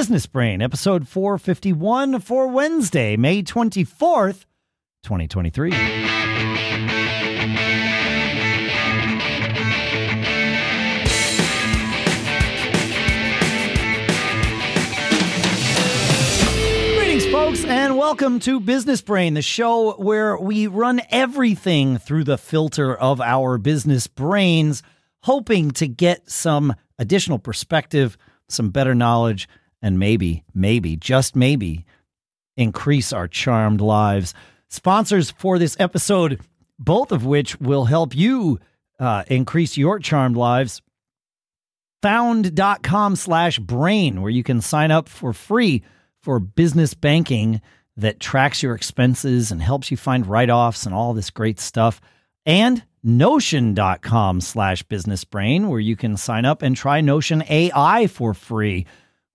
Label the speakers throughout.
Speaker 1: Business Brain, episode 451 for Wednesday, May 24th, 2023. Greetings, folks, and welcome to Business Brain, the show where we run everything through the filter of our business brains, hoping to get some additional perspective, some better knowledge, and maybe, maybe, just maybe, increase our charmed lives. Sponsors for this episode, both of which will help you uh, increase your charmed lives. Found.com slash brain, where you can sign up for free for business banking that tracks your expenses and helps you find write offs and all this great stuff. And Notion.com slash business brain, where you can sign up and try Notion AI for free.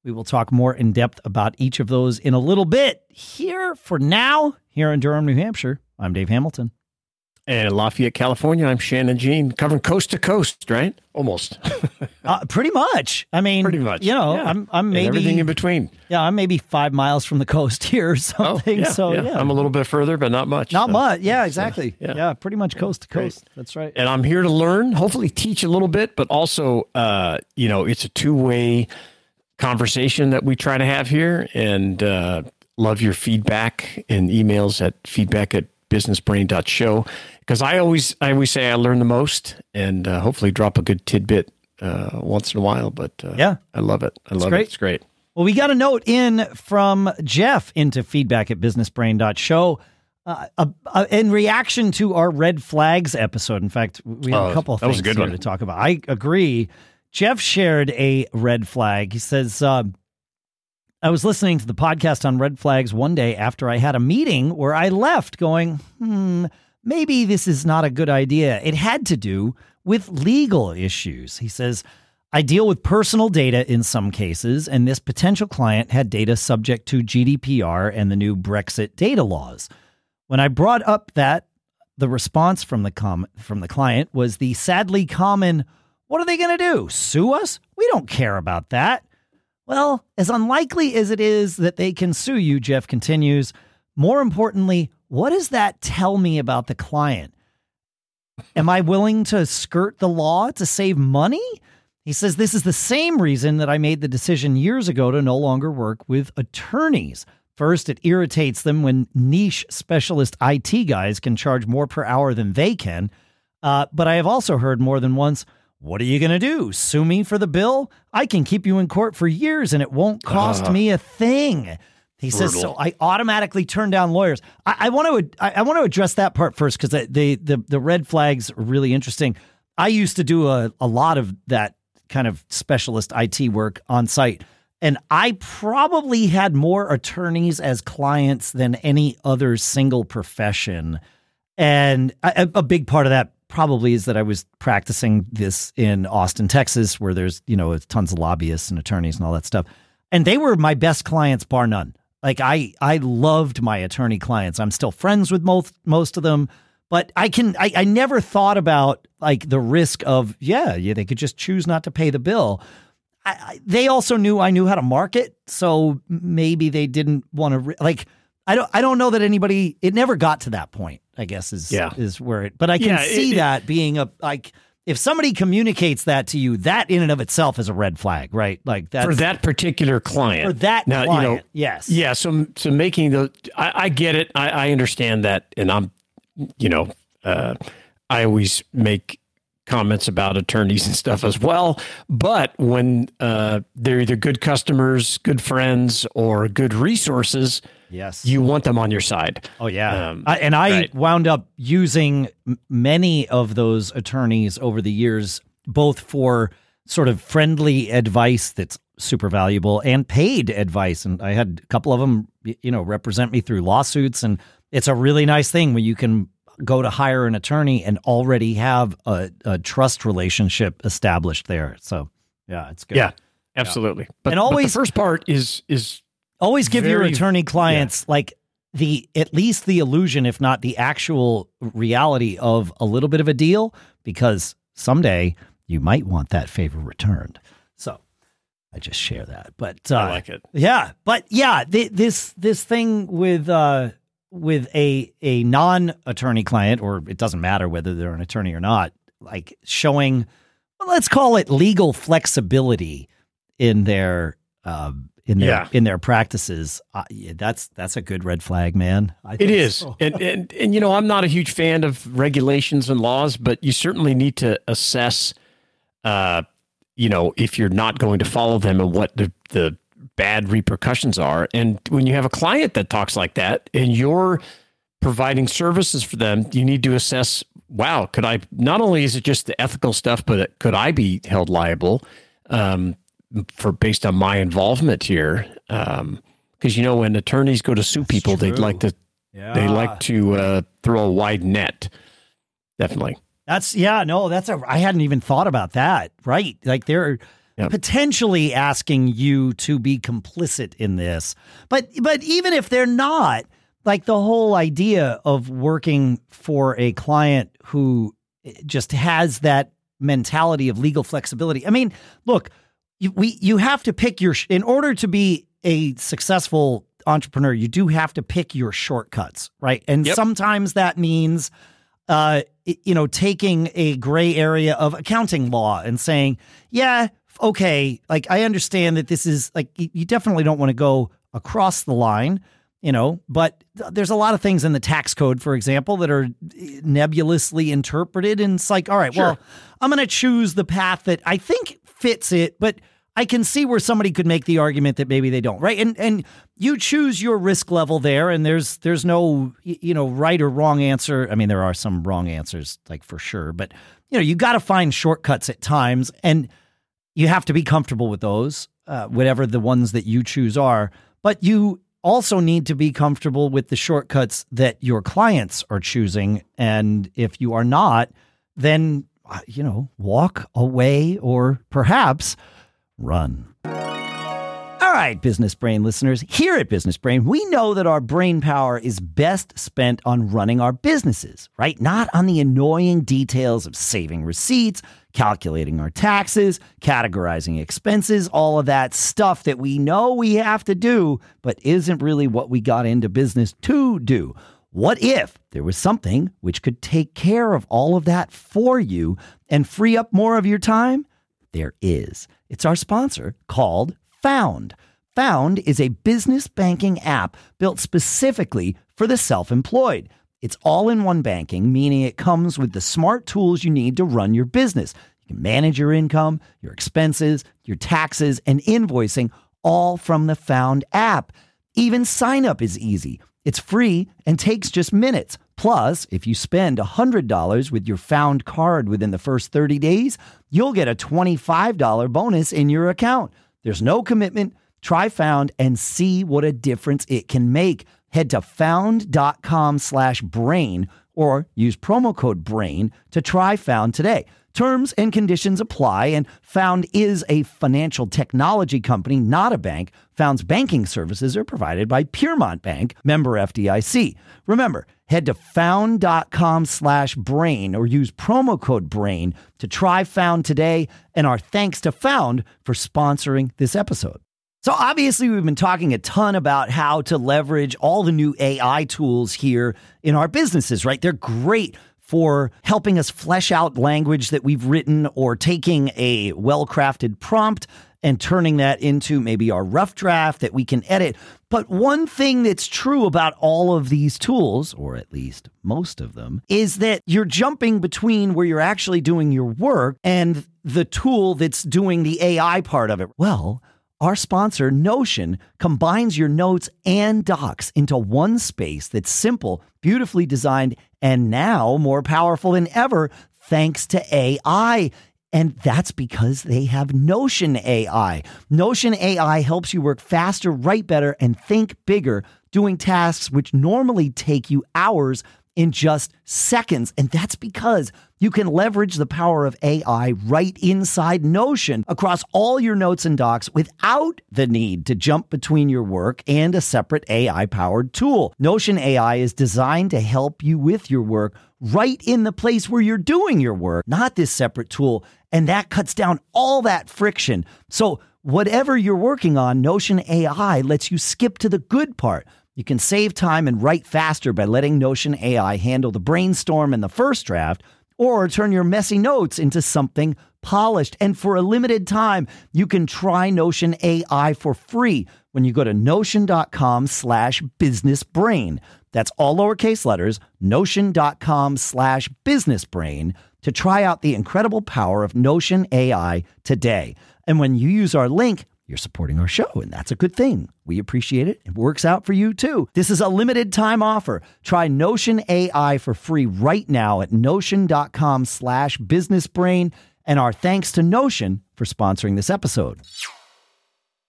Speaker 1: We will talk more in depth about each of those in a little bit. Here for now, here in Durham, New Hampshire, I'm Dave Hamilton.
Speaker 2: And in Lafayette, California, I'm Shannon Jean, covering coast to coast, right? Almost.
Speaker 1: Uh, pretty much. I mean,
Speaker 2: Pretty much.
Speaker 1: You know,
Speaker 2: Yeah.
Speaker 1: I'm I'm
Speaker 2: And
Speaker 1: maybe
Speaker 2: everything in between.
Speaker 1: yeah, I'm maybe five miles from the coast here or something.
Speaker 2: yeah,
Speaker 1: so
Speaker 2: yeah.
Speaker 1: yeah,
Speaker 2: I'm a little bit further, but not much.
Speaker 1: not
Speaker 2: so.
Speaker 1: much. Yeah, exactly.
Speaker 2: yeah.
Speaker 1: yeah. pretty much coast to
Speaker 2: great.
Speaker 1: coast. That's right.
Speaker 2: And I'm here to learn, hopefully teach a little bit, but also, uh, you know, it's a two way conversation that we try to have here. And uh, love your feedback and emails at feedback at businessbrain.show. Because I always, I always say I learn the most and uh, hopefully drop a good tidbit uh, once in a while. But uh,
Speaker 1: Yeah.
Speaker 2: I love it. I love
Speaker 1: great.
Speaker 2: it. It's great.
Speaker 1: Well, we got a note in from Jeff into feedback at businessbrain.show. Uh, uh, uh, in reaction to our red flags episode, in fact, we have
Speaker 2: Oh,
Speaker 1: a couple of things here
Speaker 2: one.
Speaker 1: to talk about. I agree. Jeff shared a red flag. He says, uh, I was listening to the podcast on red flags one day after I had a meeting where I left going, hmm, maybe this is not a good idea. It had to do with legal issues. He says, I deal with personal data in some cases, and this potential client had data subject to GDPR and the new Brexit data laws. When I brought up that, the response from the com- from the client was the sadly common, "What are they going to do? Sue us? We don't care about that." Well, as unlikely as it is that they can sue you, Jeff continues, more importantly, what does that tell me about the client? Am I willing to skirt the law to save money? He says this is the same reason that I made the decision years ago to no longer work with attorneys. First, it irritates them when niche specialist IT guys can charge more per hour than they can. Uh, but I have also heard more than once, what are you going to do? Sue me for the bill? I can keep you in court for years and it won't cost uh-huh. me a thing. He says, so I automatically turn down lawyers. I, I want to I, I want to address that part first because the, the the red flags are really interesting. I used to do a, a lot of that kind of specialist IT work on site. And I probably had more attorneys as clients than any other single profession. And a, a big part of that probably is that I was practicing this in Austin, Texas, where there's, you know, tons of lobbyists and attorneys and all that stuff. And they were my best clients, bar none. Like I, I loved my attorney clients. I'm still friends with most most of them, but I can, I, I never thought about like the risk of, yeah, yeah, they could just choose not to pay the bill. I, I, they also knew I knew how to market, so maybe they didn't want to like. I don't. I don't know that anybody. It never got to that point. I guess is
Speaker 2: Yeah.
Speaker 1: is where it. But I can
Speaker 2: Yeah,
Speaker 1: see
Speaker 2: it-
Speaker 1: that being a like. If somebody communicates that to you, that in and of itself is a red flag, right? Like that
Speaker 2: for that particular client.
Speaker 1: for that
Speaker 2: now,
Speaker 1: client.
Speaker 2: you know,
Speaker 1: yes.
Speaker 2: yeah. So, so making the, I, I get it. I, I understand that, and I'm, you know, uh, I always make comments about attorneys and stuff as well. But when uh, they're either good customers, good friends, or good resources,
Speaker 1: Yes.
Speaker 2: you want them on your side.
Speaker 1: Oh yeah,
Speaker 2: Um,
Speaker 1: I, and I
Speaker 2: right.
Speaker 1: wound up using many of those attorneys over the years, both for sort of friendly advice that's super valuable and paid advice. And I had a couple of them, you know, represent me through lawsuits, and it's a really nice thing when you can go to hire an attorney and already have a, a trust relationship established there. So yeah, it's good.
Speaker 2: Yeah, absolutely. But,
Speaker 1: And
Speaker 2: but
Speaker 1: always-
Speaker 2: the first part is is
Speaker 1: always give your attorney clients like the at least the illusion if not the actual reality of a little bit of a deal because someday you might want that favor returned so I just share that. But uh,
Speaker 2: I like it.
Speaker 1: Yeah, but yeah, th- this this thing with uh with a a non attorney client, or it doesn't matter whether they're an attorney or not, like showing, well, let's call it legal flexibility in their um in their
Speaker 2: Yeah.
Speaker 1: in their practices. Uh, yeah, that's that's a good red flag, man. I
Speaker 2: It is,
Speaker 1: so.
Speaker 2: and, and and you know, I'm not a huge fan of regulations and laws, but you certainly need to assess, uh, you know, if you're not going to follow them and what the the bad repercussions are. And when you have a client that talks like that, and you're providing services for them, you need to assess. Wow, could I? Not only is it just the ethical stuff, but could I be held liable um, for based on my involvement here? Because you know, when attorneys go to sue people, they'd like to
Speaker 1: Yeah.
Speaker 2: they like to uh, throw a wide net. Definitely.
Speaker 1: That's yeah, no, that's a I hadn't even thought about that. Right. Like they're
Speaker 2: Yep.
Speaker 1: potentially asking you to be complicit in this. But but even if they're not, like the whole idea of working for a client who just has that mentality of legal flexibility. I mean, look, you, we you have to pick your in order to be a successful entrepreneur, you do have to pick your shortcuts, right? And
Speaker 2: Yep.
Speaker 1: sometimes that means uh, you know, taking a gray area of accounting law and saying, yeah, okay, like I understand that this is like, you, you definitely don't want to go across the line, you know, but there's a lot of things in the tax code, for example, that are nebulously interpreted. And it's like, all right, well, I'm going to choose the path that I think fits it, but I can see where somebody could make the argument that maybe they don't, right? And and you choose your risk level there, and there's there's no you know right or wrong answer. I mean, there are some wrong answers, like for sure, but you know you got to find shortcuts at times, and you have to be comfortable with those, uh, whatever the ones that you choose are. But you also need to be comfortable with the shortcuts that your clients are choosing, and if you are not, then Uh, you know walk away or perhaps run. All right, Business Brain listeners, here at Business Brain, we know that our brain power is best spent on running our businesses, right? Not on the annoying details of saving receipts, calculating our taxes, categorizing expenses, all of that stuff that we know we have to do, but isn't really what we got into business to do. What if there was something which could take care of all of that for you and free up more of your time? There is. It's our sponsor called Found. Found is a business banking app built specifically for the self employed. It's all in one banking, meaning it comes with the smart tools you need to run your business. You can manage your income, your expenses, your taxes, and invoicing all from the Found app. Even sign up is easy. It's free and takes just minutes. Plus, if you spend $100 with your found card within the first 30 days, you'll get a $25 bonus in your account. There's no commitment. Try Found and see what a difference it can make. Head to found.com slash brain or use promo code BRAIN to try Found today. Terms and conditions apply, and Found is a financial technology company, not a bank. Found's banking services are provided by Piermont Bank, member FDIC. Remember, head to found.com slash brain or use promo code BRAIN to try Found today. And our thanks to Found for sponsoring this episode. So, obviously, we've been talking a ton about how to leverage all the new AI tools here in our businesses, right? They're great for helping us flesh out language that we've written or taking a well crafted prompt and turning that into maybe our rough draft that we can edit. But one thing that's true about all of these tools, or at least most of them, is that you're jumping between where you're actually doing your work and the tool that's doing the AI part of it. Well, our sponsor, Notion, combines your notes and docs into one space that's simple, beautifully designed, and now more powerful than ever thanks to AI. And that's because they have Notion AI. Notion AI helps you work faster, write better, and think bigger, doing tasks which normally take you hours in just seconds. And that's because you can leverage the power of AI right inside Notion across all your notes and docs without the need to jump between your work and a separate AI powered tool. Notion AI is designed to help you with your work right in the place where you're doing your work, not this separate tool. And that cuts down all that friction. So Whatever you're working on, Notion AI lets you skip to the good part. You can save time and write faster by letting Notion AI handle the brainstorm and the first draft, or turn your messy notes into something polished. And for a limited time, you can try Notion AI for free when you go to notion.com slash businessbrain. That's all lowercase letters, notion.com slash businessbrain to try out the incredible power of Notion AI today. And when you use our link, you're supporting our show, and that's a good thing. We appreciate it. It works out for you too. This is a limited time offer. Try Notion AI for free right now at notion.com slash businessbrain. And our thanks to Notion for sponsoring this episode.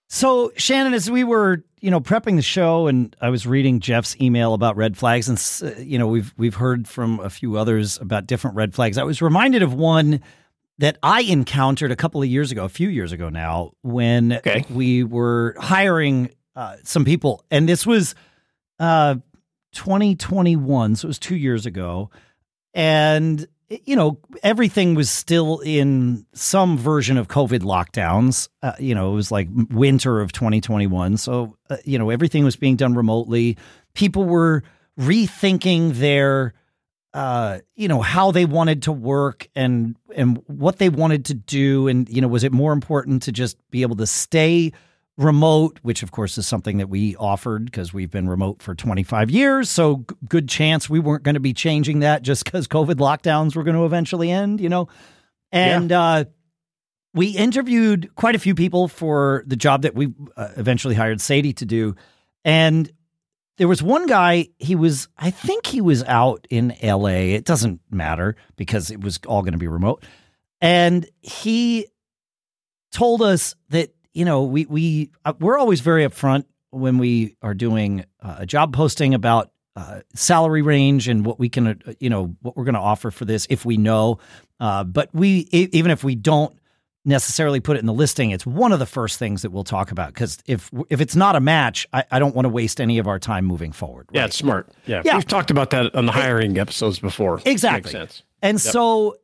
Speaker 1: So, Shannon, as we were, you know, prepping the show, and I was reading Jeff's email about red flags, and you know, we've we've heard from a few others about different red flags. I was reminded of one that I encountered a couple of years ago, a few years ago now, when
Speaker 2: Okay.
Speaker 1: we were hiring uh, some people, and this was uh, 2021, so it was two years ago, and you know everything was still in some version of COVID lockdowns. Uh, you know, it was like winter of 2021, so uh, you know everything was being done remotely. People were rethinking their uh, you know how they wanted to work and and what they wanted to do. And you know was it more important to just be able to stay remote which of course is something that we offered because we've been remote for 25 years. So g- good chance we weren't going to be changing that just because covid lockdowns were going to eventually end you know? And uh we interviewed quite a few people for the job that we uh, eventually hired Sadie to do. And there was one guy he was i think he was out in la it doesn't matter because it was all going to be remote. And he told us that you know we we uh, we're always very upfront when we are doing uh, a job posting about uh, salary range and what we can uh, you know what we're going to offer for this if we know. Uh, but we even if we don't necessarily put it in the listing it's one of the first things that we'll talk about because if if it's not a match I, I don't want to waste any of our time moving forward
Speaker 2: Yeah, it's smart. Yeah.
Speaker 1: Yeah.
Speaker 2: We've talked about that on the hiring episodes before.
Speaker 1: Exactly.
Speaker 2: Makes sense.
Speaker 1: And so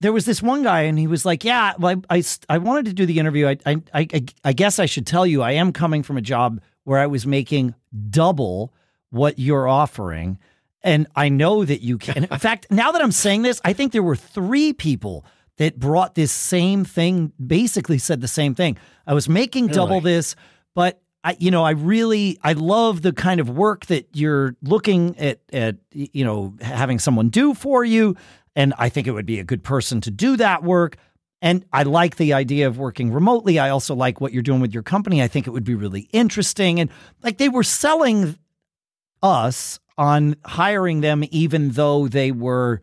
Speaker 1: there was this one guy, and he was like, "Yeah, well, I, I, I wanted to do the interview. I, I, I, I guess I should tell you, I am coming from a job where I was making double what you're offering, and I know that you can. In fact, now that I'm saying this, I think there were three people that brought this same thing. Basically, said the same thing. I was making double this, but I, you know, I really, I love the kind of work that you're looking at, at, you know, having someone do for you. And I think it would be a good person to do that work. And I like the idea of working remotely. I also like what you're doing with your company. I think it would be really interesting. And like they were selling us on hiring them, even though they were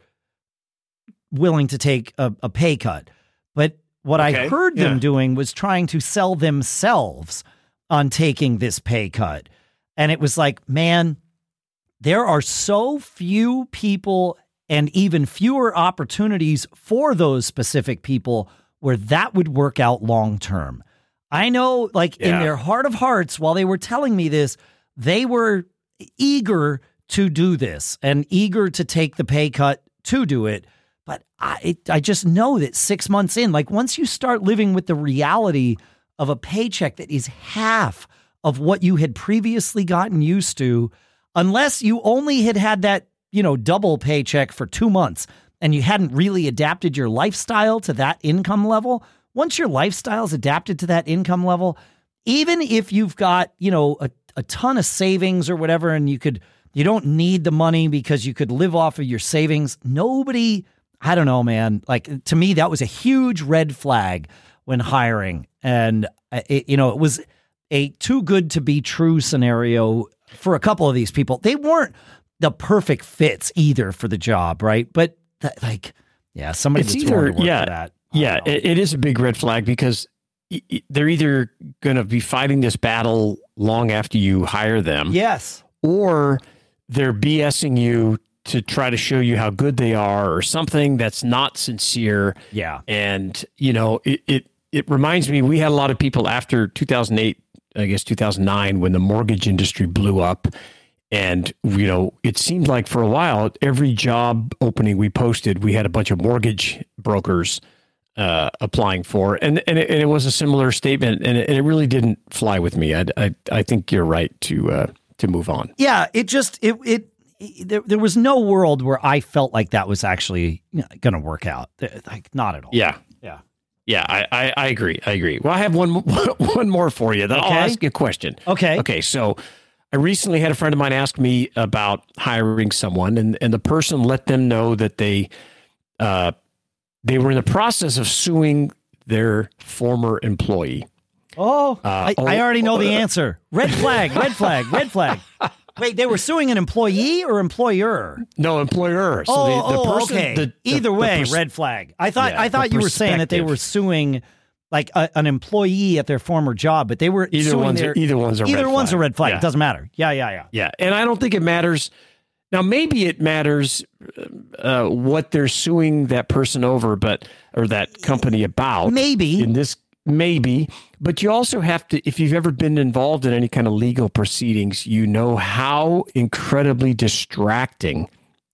Speaker 1: willing to take a, a pay cut. But what I
Speaker 2: Okay,
Speaker 1: heard them doing was trying to sell themselves on taking this pay cut. And it was like, man, there are so few people and even fewer opportunities for those specific people where that would work out long term. I know, like in their heart of hearts, while they were telling me this, they were eager to do this and eager to take the pay cut to do it. But I, it, I just know that six months in, like once you start living with the reality of a paycheck that is half of what you had previously gotten used to, unless you only had had that, you know, double paycheck for two months and you hadn't really adapted your lifestyle to that income level, once your lifestyle's adapted to that income level, even if you've got, you know, a, a ton of savings or whatever, and you could, you don't need the money because you could live off of your savings, nobody, I don't know, man. Like to me, that was a huge red flag when hiring. And, uh, it, you know, it was a too good to be true scenario for a couple of these people. They weren't the perfect fits either for the job, right? But that, like, yeah, somebody
Speaker 2: It's
Speaker 1: that's
Speaker 2: either-
Speaker 1: willing to work
Speaker 2: yeah,
Speaker 1: for that.
Speaker 2: Yeah, it, it is a big red flag because they're either going to be fighting this battle long after you hire them,
Speaker 1: yes.
Speaker 2: or they're BSing you to try to show you how good they are or something that's not sincere.
Speaker 1: Yeah.
Speaker 2: And, you know, it, it, it reminds me, we had a lot of people after 2008, I guess 2009, when the mortgage industry blew up. And, you know, it seemed like for a while, every job opening we posted, we had a bunch of mortgage brokers uh, applying for, and and it, and it, was a similar statement, and it, and it really didn't fly with me. I, I, I think you're right to uh, to move on.
Speaker 1: Yeah, it just it it. There, there was no world where I felt like that was actually going to work out. Like not at all.
Speaker 2: Yeah,
Speaker 1: yeah,
Speaker 2: yeah. I, I, I agree. I agree. Well, I have one one more for you. Then okay. I'll ask you a question.
Speaker 1: Okay.
Speaker 2: Okay. So I recently had a friend of mine ask me about hiring someone, and, and the person let them know that they uh, they were in the process of suing their former employee.
Speaker 1: Oh, uh, I, oh, I, already know the uh, answer. Red flag, red flag, red flag. Wait, they were suing an employee or employer?
Speaker 2: No, employer.
Speaker 1: So oh, the, the oh, person, okay. The, Either way, pers- red flag. I thought yeah, I thought you were saying that they were suing like a, an employee at their former job, but they were
Speaker 2: either one's
Speaker 1: their,
Speaker 2: either one's a
Speaker 1: either
Speaker 2: red
Speaker 1: one's
Speaker 2: flag.
Speaker 1: a red flag.
Speaker 2: Yeah.
Speaker 1: It doesn't matter. Yeah, yeah, yeah.
Speaker 2: Yeah, and I don't think it matters. Now, maybe it matters uh, what they're suing that person over, but or that company about.
Speaker 1: Maybe
Speaker 2: in this, maybe, but you also have to. If you've ever been involved in any kind of legal proceedings, you know how incredibly distracting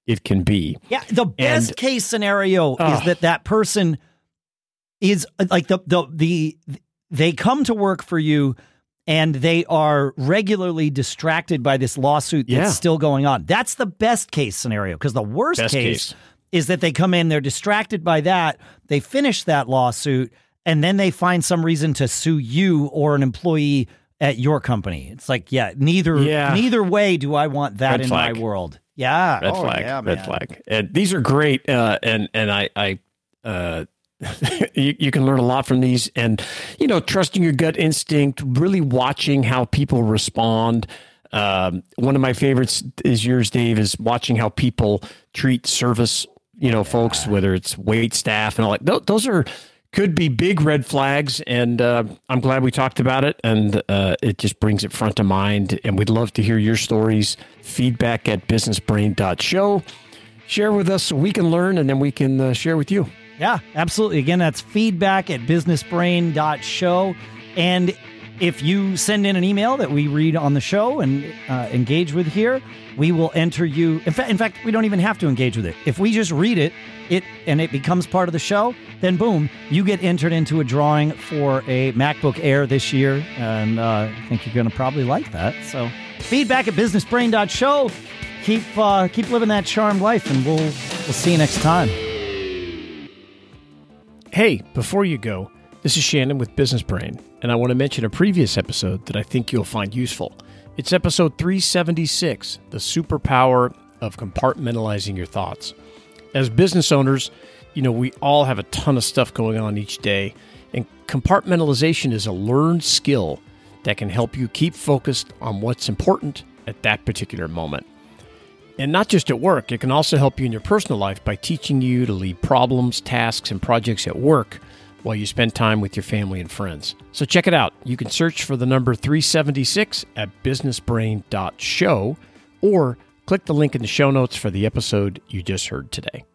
Speaker 2: it can be.
Speaker 1: Yeah, the best and, case scenario uh, is that that person is uh, like the the the they come to work for you and they are regularly distracted by this lawsuit that's yeah. still going on. That's the best case scenario because the worst case, case, is that they come in, they're distracted by that, they finish that lawsuit, and then they find some reason to sue you or an employee at your company. It's like, yeah, neither yeah. neither way do I want that Red in flag. my world. Yeah,
Speaker 2: red oh, flag, yeah, red flag. And these are great, uh, and and I I uh, you, you, can learn a lot from these and you know trusting your gut instinct really watching how people respond um, one of my favorites is yours dave is watching how people treat service you know folks whether it's wait staff and all that those are could be big red flags and uh, i'm glad we talked about it and uh, it just brings it front of mind and we'd love to hear your stories feedback at businessbrain.show share with us so we can learn and then we can uh, share with you
Speaker 1: yeah, absolutely. Again, that's feedback at businessbrain.show. And if you send in an email that we read on the show and uh, engage with here, we will enter you. In fact, in fact, we don't even have to engage with it. If we just read it, it and it becomes part of the show, then boom, you get entered into a drawing for a MacBook Air this year, and uh, I think you're going to probably like that. So, feedback at businessbrain.show. Keep uh, keep living that charmed life, and we'll we'll see you next time.
Speaker 2: Hey, before you go, this is Shannon with Business Brain, and I want to mention a previous episode that I think you'll find useful. It's episode 376 The Superpower of Compartmentalizing Your Thoughts. As business owners, you know, we all have a ton of stuff going on each day, and compartmentalization is a learned skill that can help you keep focused on what's important at that particular moment. And not just at work, it can also help you in your personal life by teaching you to leave problems, tasks, and projects at work while you spend time with your family and friends. So check it out. You can search for the number 376 at businessbrain.show or click the link in the show notes for the episode you just heard today.